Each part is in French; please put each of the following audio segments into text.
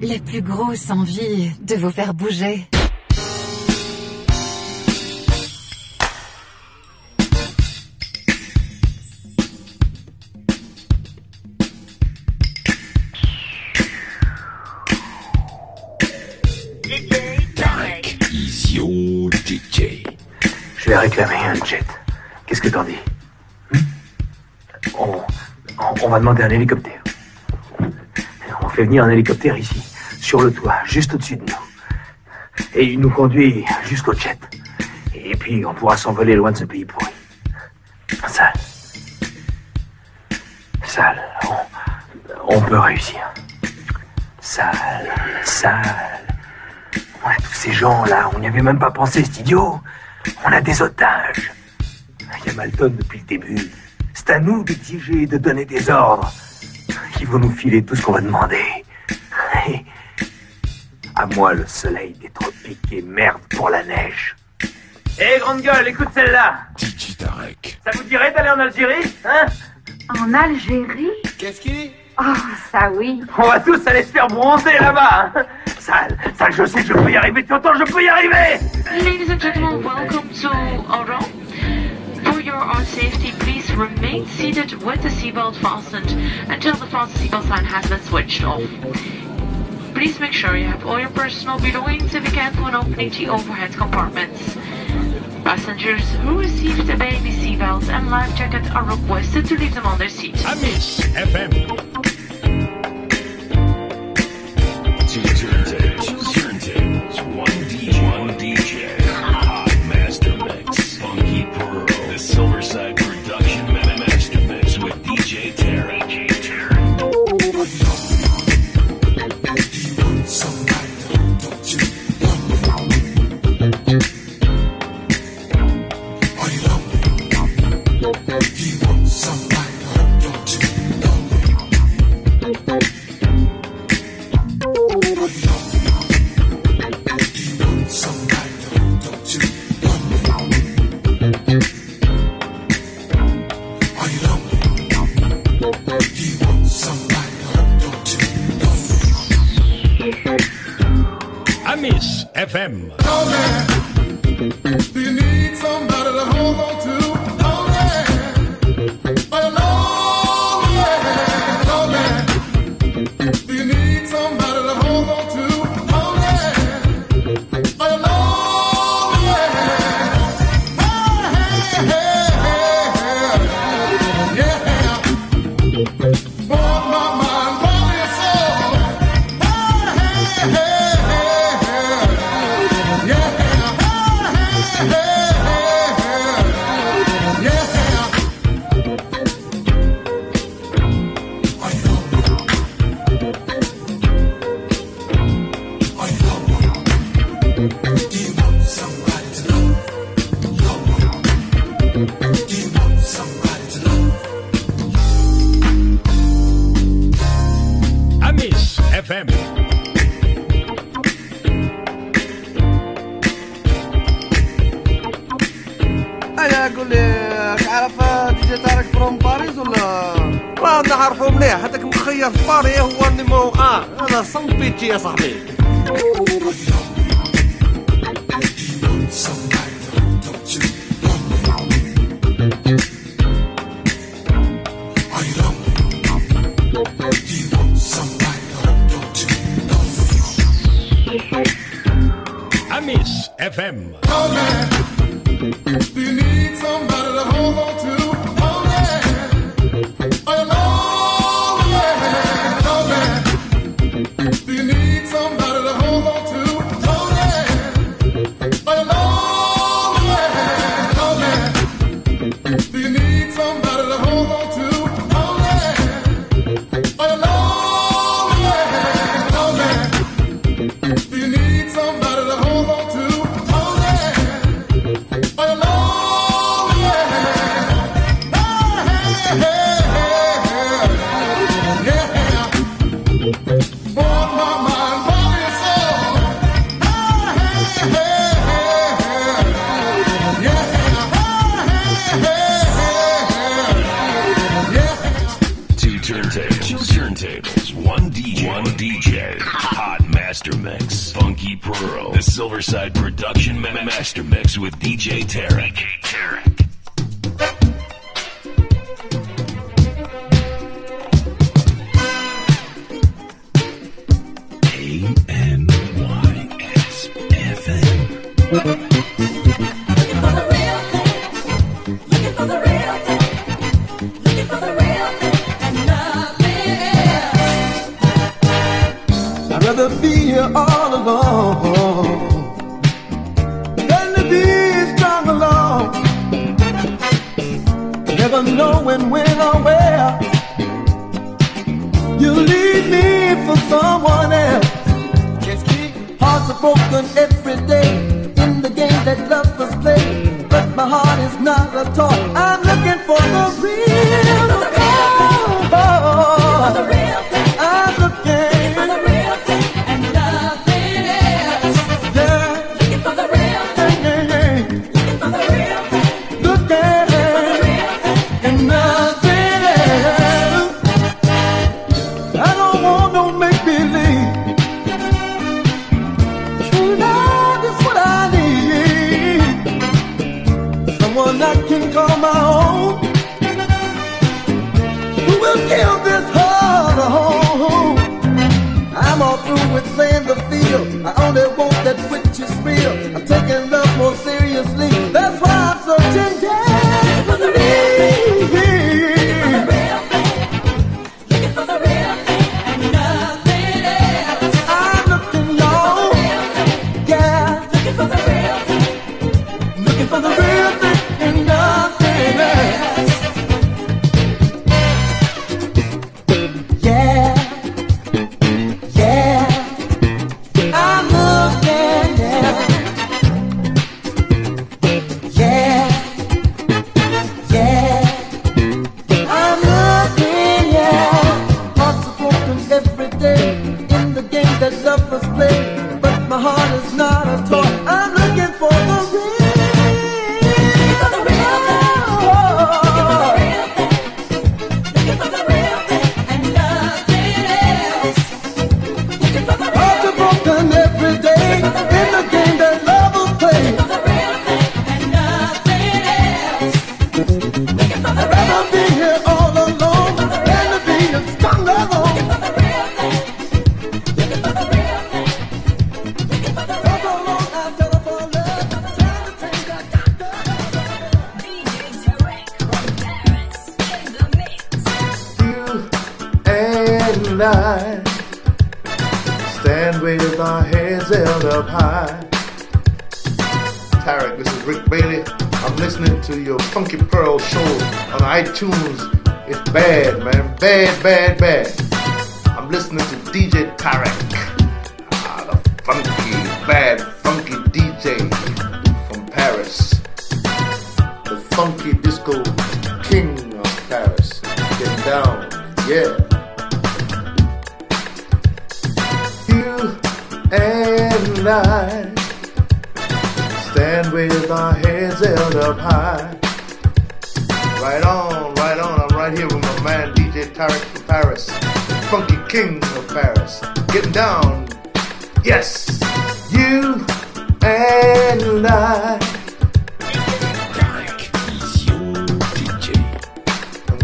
la plus grosse envie de vous faire bouger. Tarek is your DJ. Je vais réclamer un jet. Qu'est-ce que t'en dis? Hmm? On, on- on va demander un hélicoptère. On fait venir un hélicoptère ici, sur le toit, juste au-dessus de nous. Et il nous conduit jusqu'au jet. Et puis on pourra s'envoler loin de ce pays pourri. Sale. Sale. On, on peut réussir. Sale. Sale. Ouais, tous ces gens-là, on n'y avait même pas pensé, c'est idiot. On a des otages. Il y a Malton depuis le début. C'est à nous de diriger, de donner des ordres. Ils vont nous filer tout ce qu'on va demander. Et à moi le soleil des tropiques et merde pour la neige. Hé, grande gueule, écoute celle-là. DJ Tarek. Ça vous dirait d'aller en Algérie, hein? En Algérie? Qu'est-ce qu'il dit Oh, ça oui. On va tous aller se faire bronzer là-bas. hein sale, sale, je sais, je peux y arriver. Tu entends, je peux y arriver. Ladies and gentlemen, welcome to Oro. Remain seated with the seatbelt fastened until the fasten seatbelt sign has been switched off. Please make sure you have all your personal belongings if you can when opening the overhead compartments. Passengers who received a baby seatbelt and life jacket are requested to leave them on their seat. Amis FM.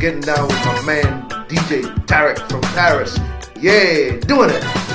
Getting down with my man DJ Tarek from Paris. Yeah, doing it.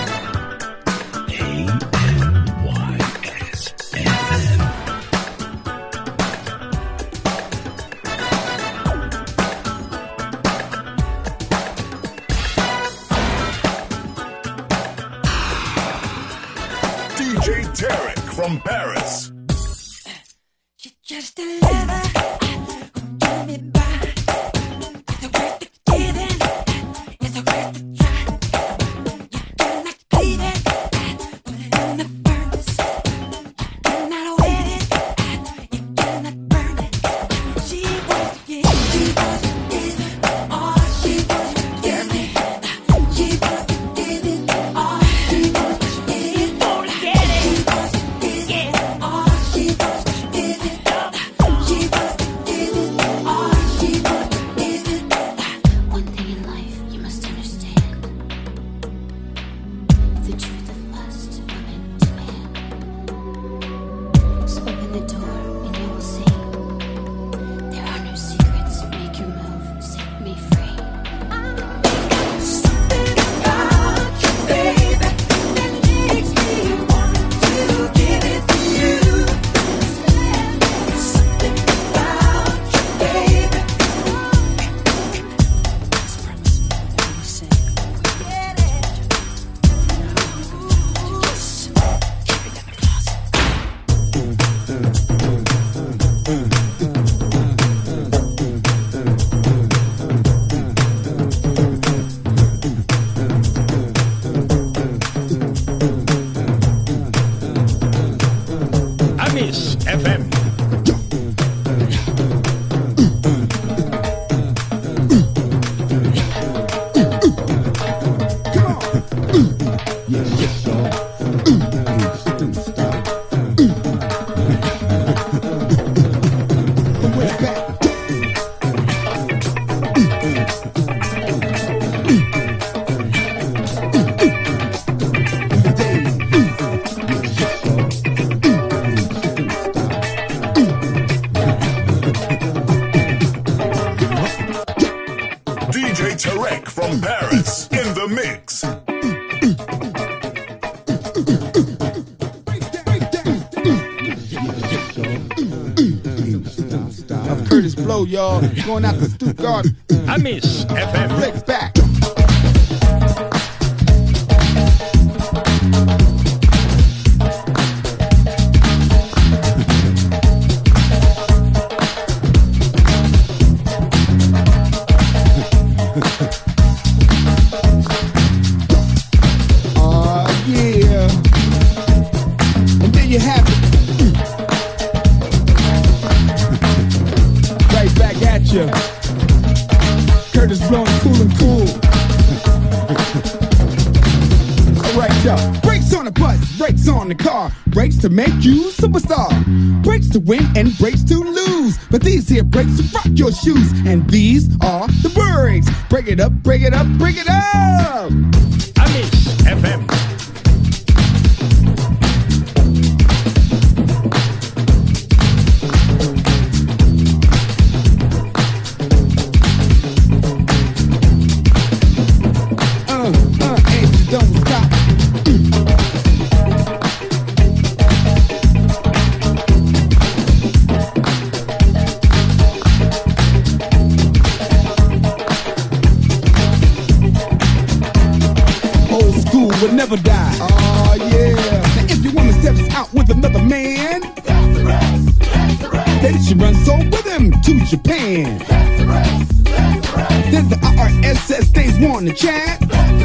going out the stoop garden. bring it up, bring it up. in the chat.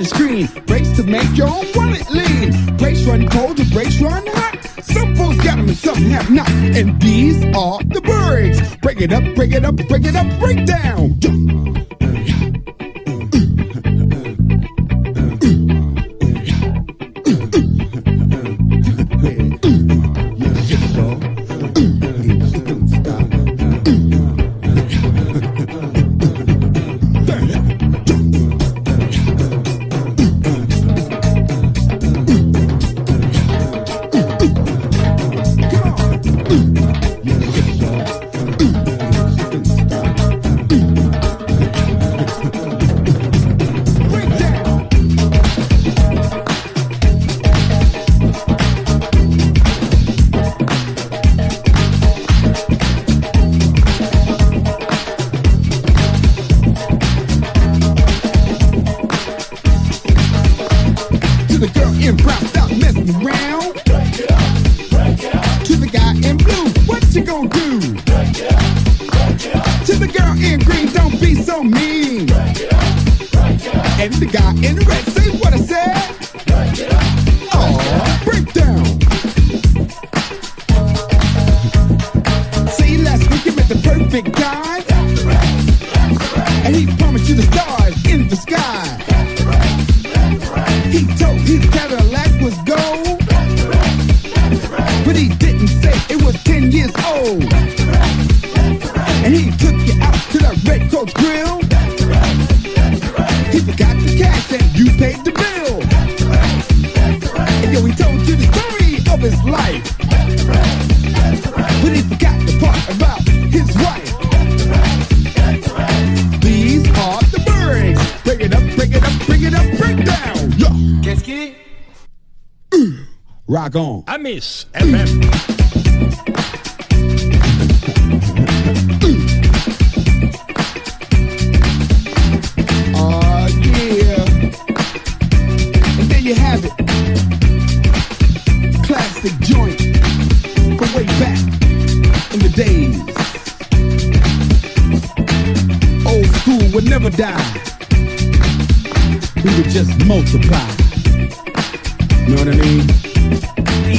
the screen. Brakes to make your own wallet lean. Brakes run cold, the brakes run hot. Some folks got them and some have not. And these are the breaks. Break it up, break it up, break it up, break down. Rock on. I miss FM. Oh, you have it. Classic joint from way back in the days. Old school would never die. We would just multiply. You know what I mean? Hey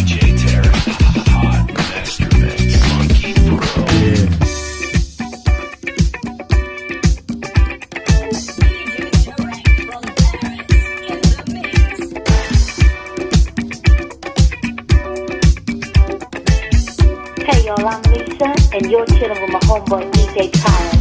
y'all, I'm Lisa, and you're chilling with my homeboy DJ Tyler.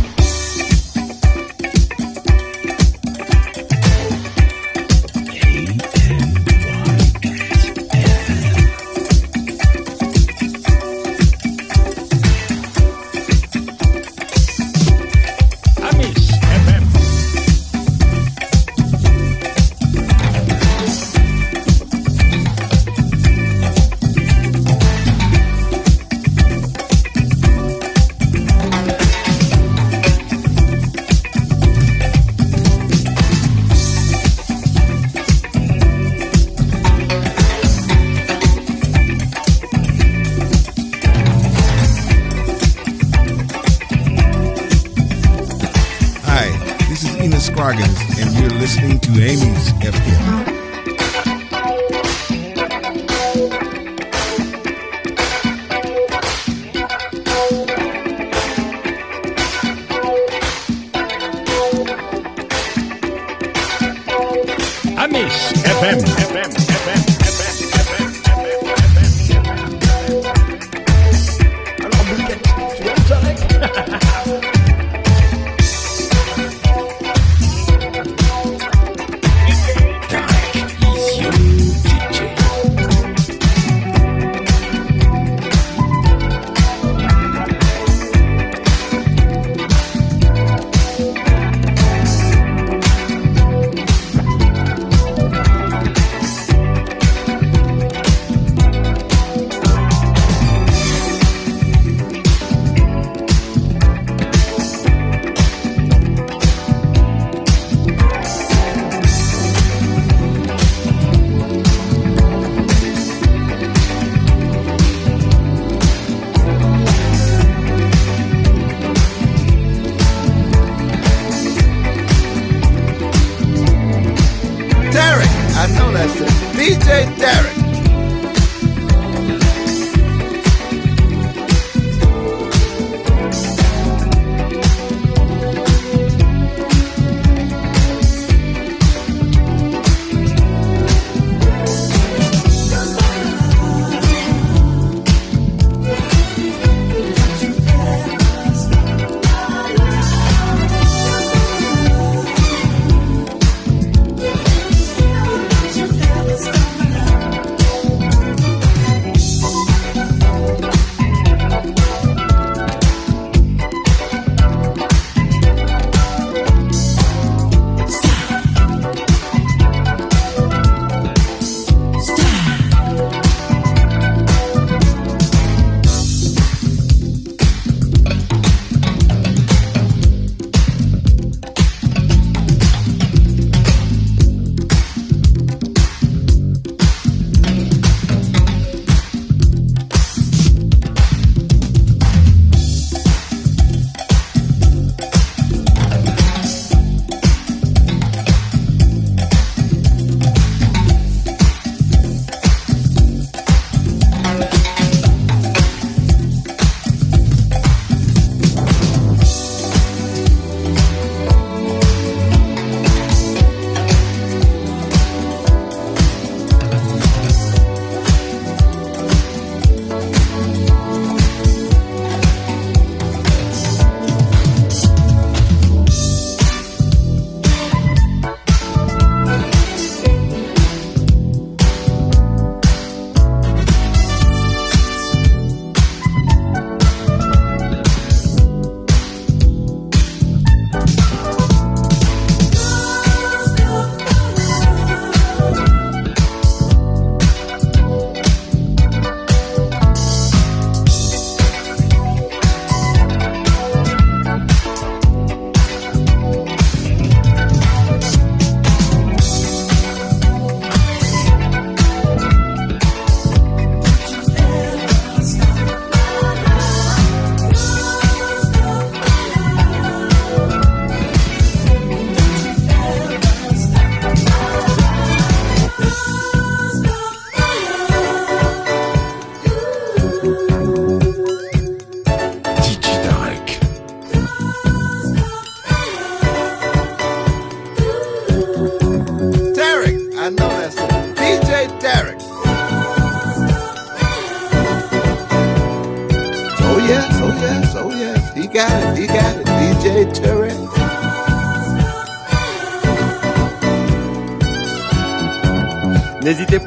Listening to Amy's FM.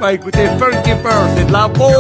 À écouter Funky Pearl, c'est de la bombe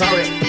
DJ,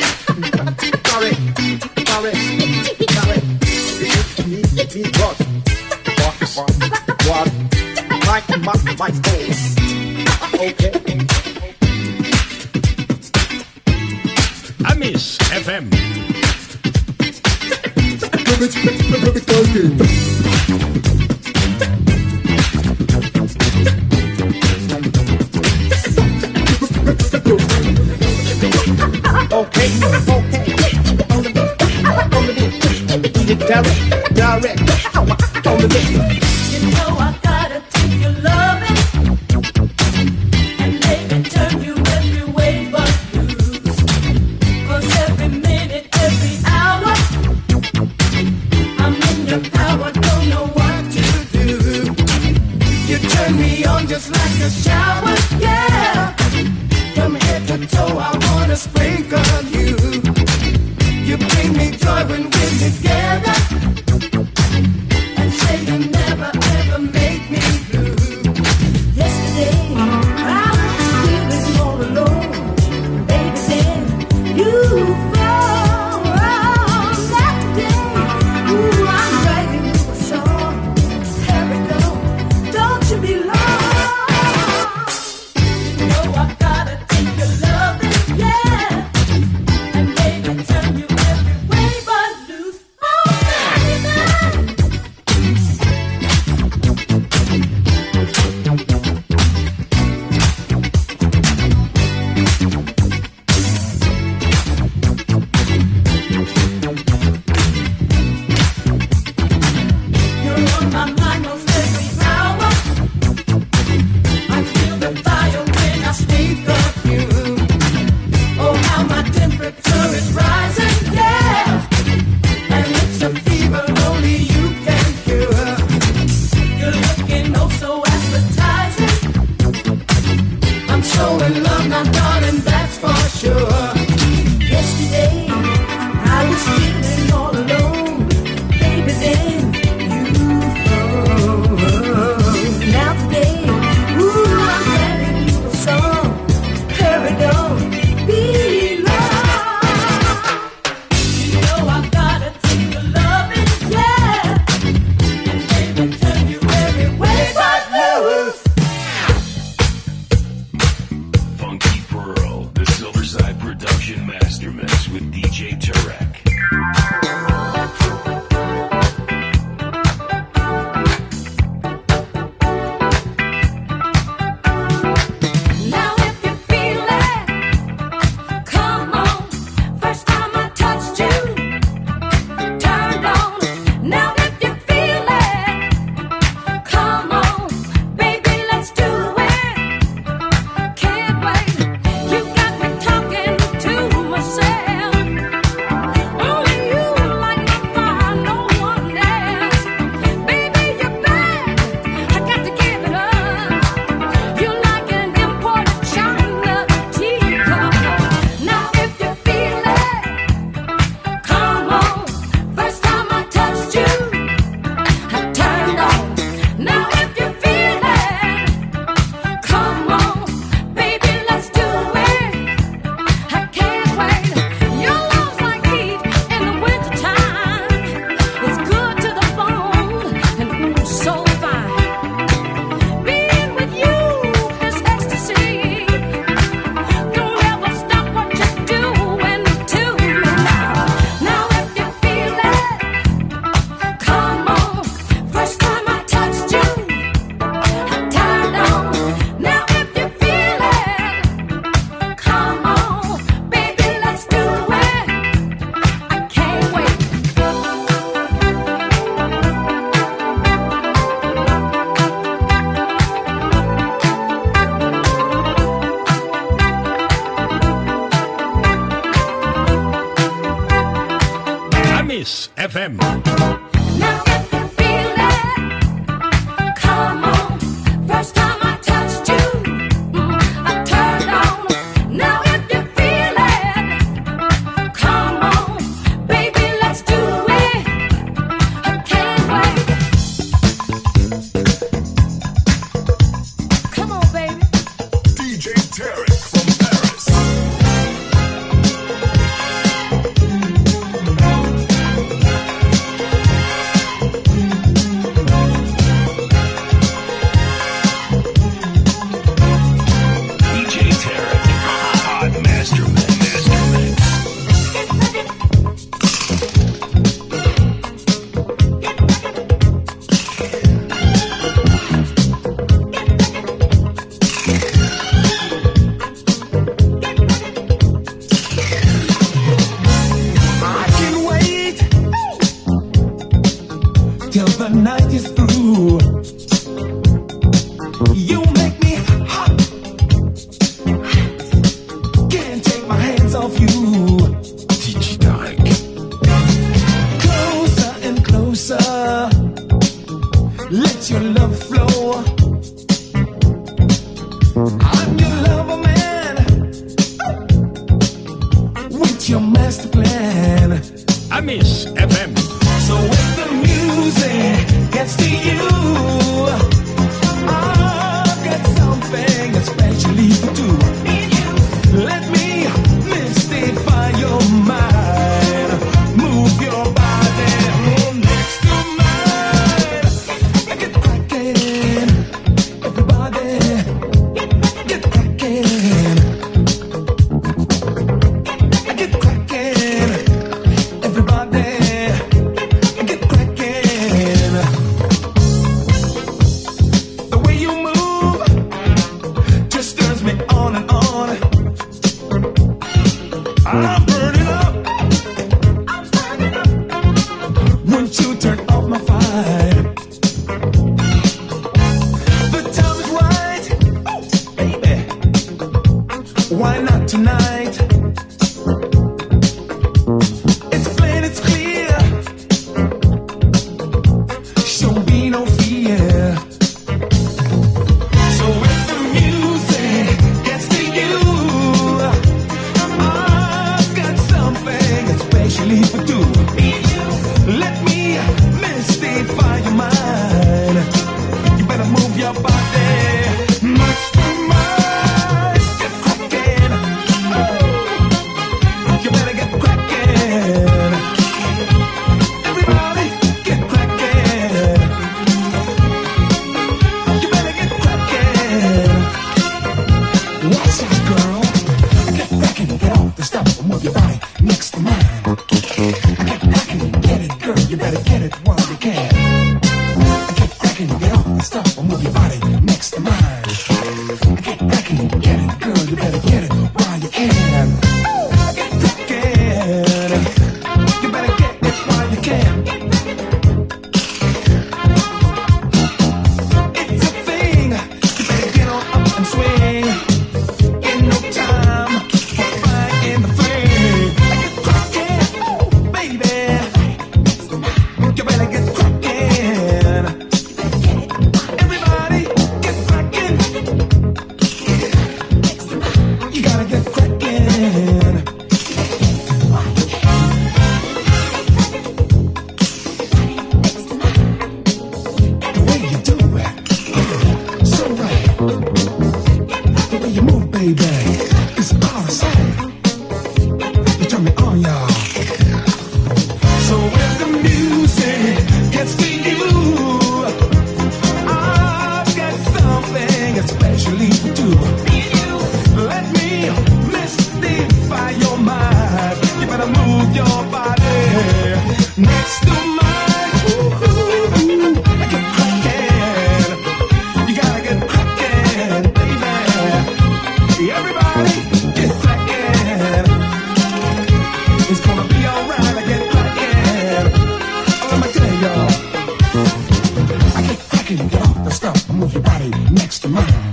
get off the stuff, move your body next to mine.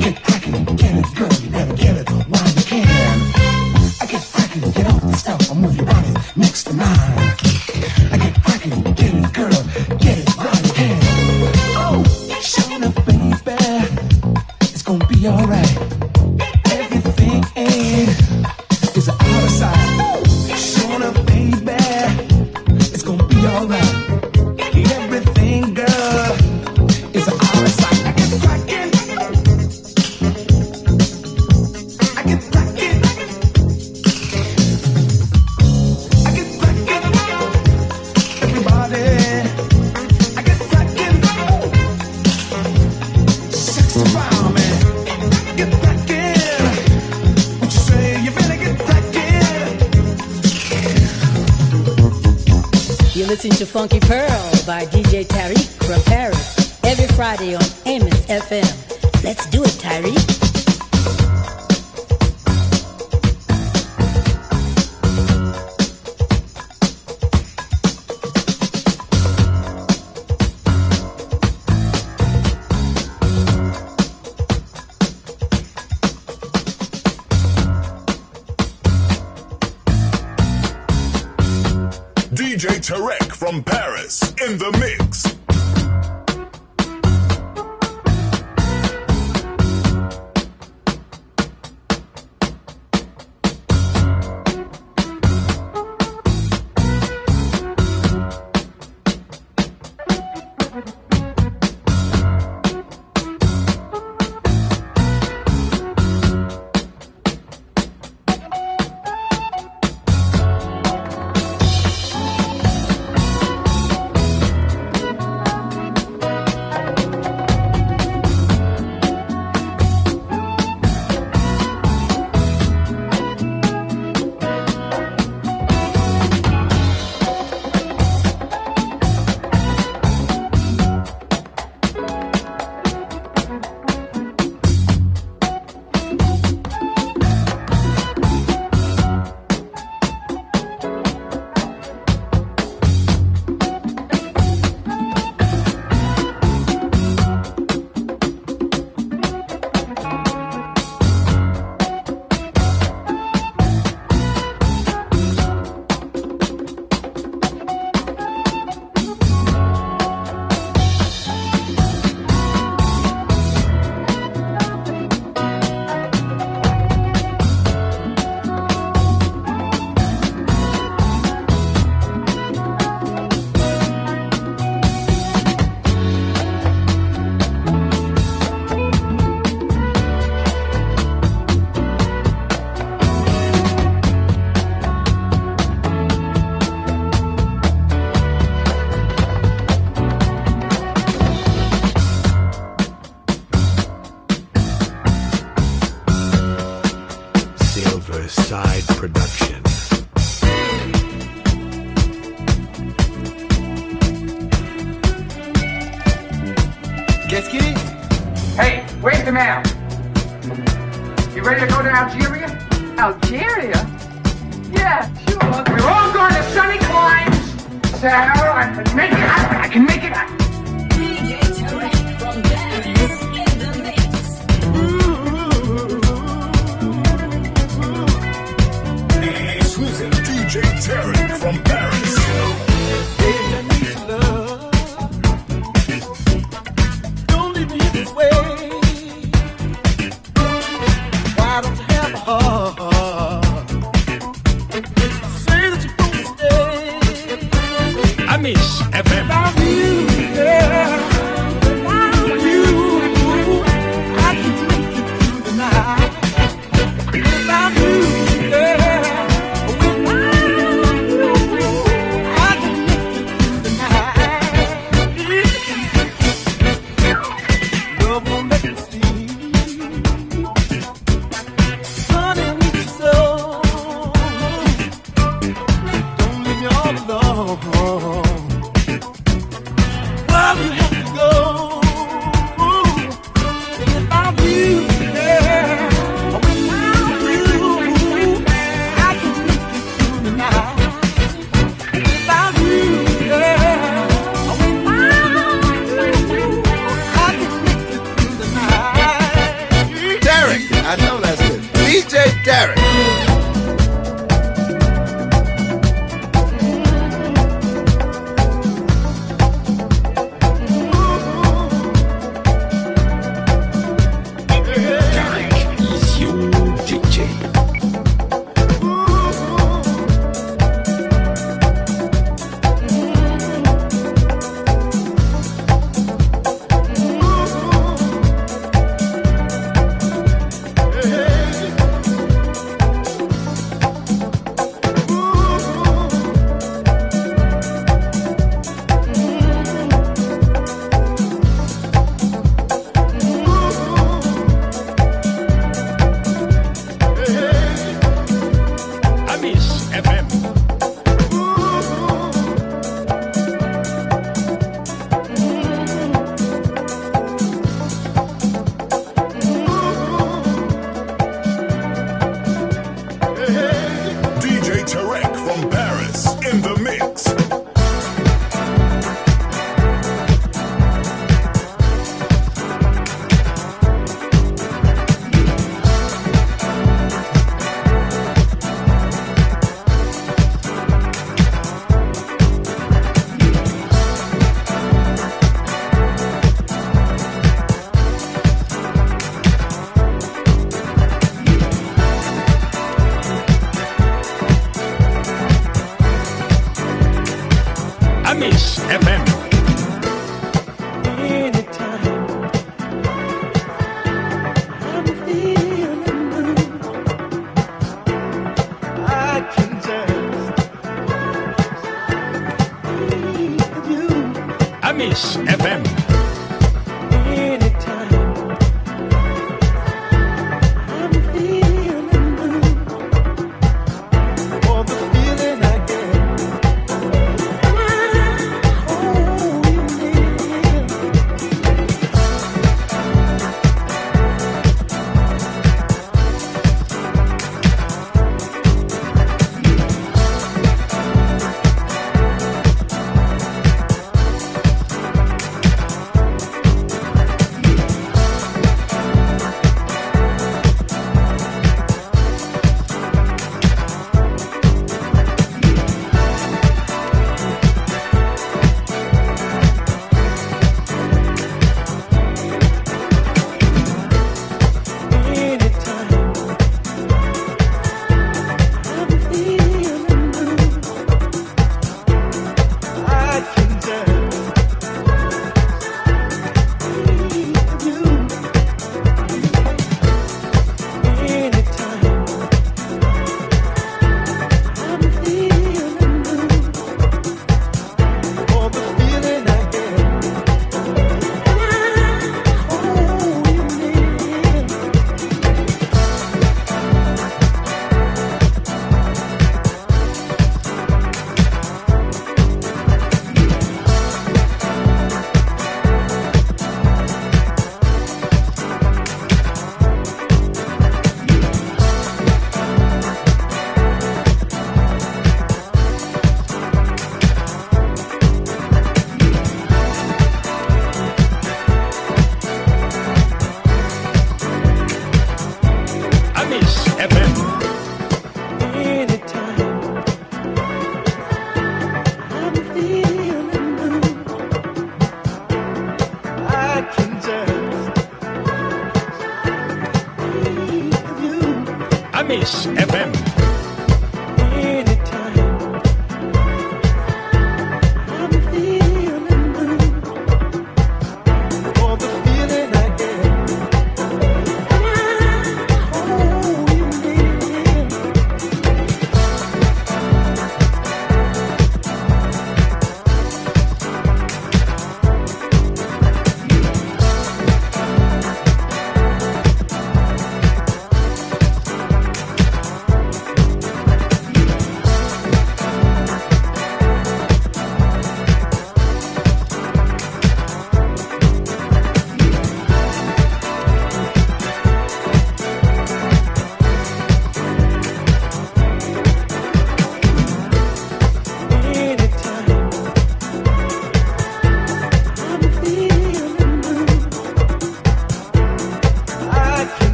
Get cracking, get it, girl, you better get it while you can. I get cracking, get off the stuff, move your body next to mine.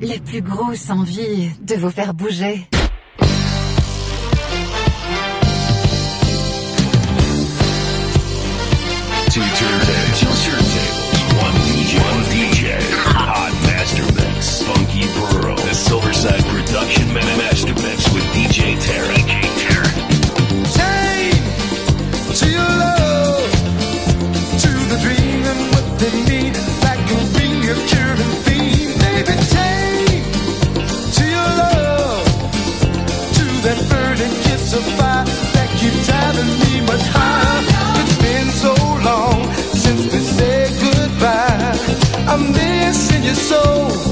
la plus grosse envie de vous faire bouger. Two turntables, two turntables, one DJ, one DJ, hot master mix, funky pearl, the Silverside production master mix with DJ Terry. DJ Terry. Take to your love, to the dream and what they need. so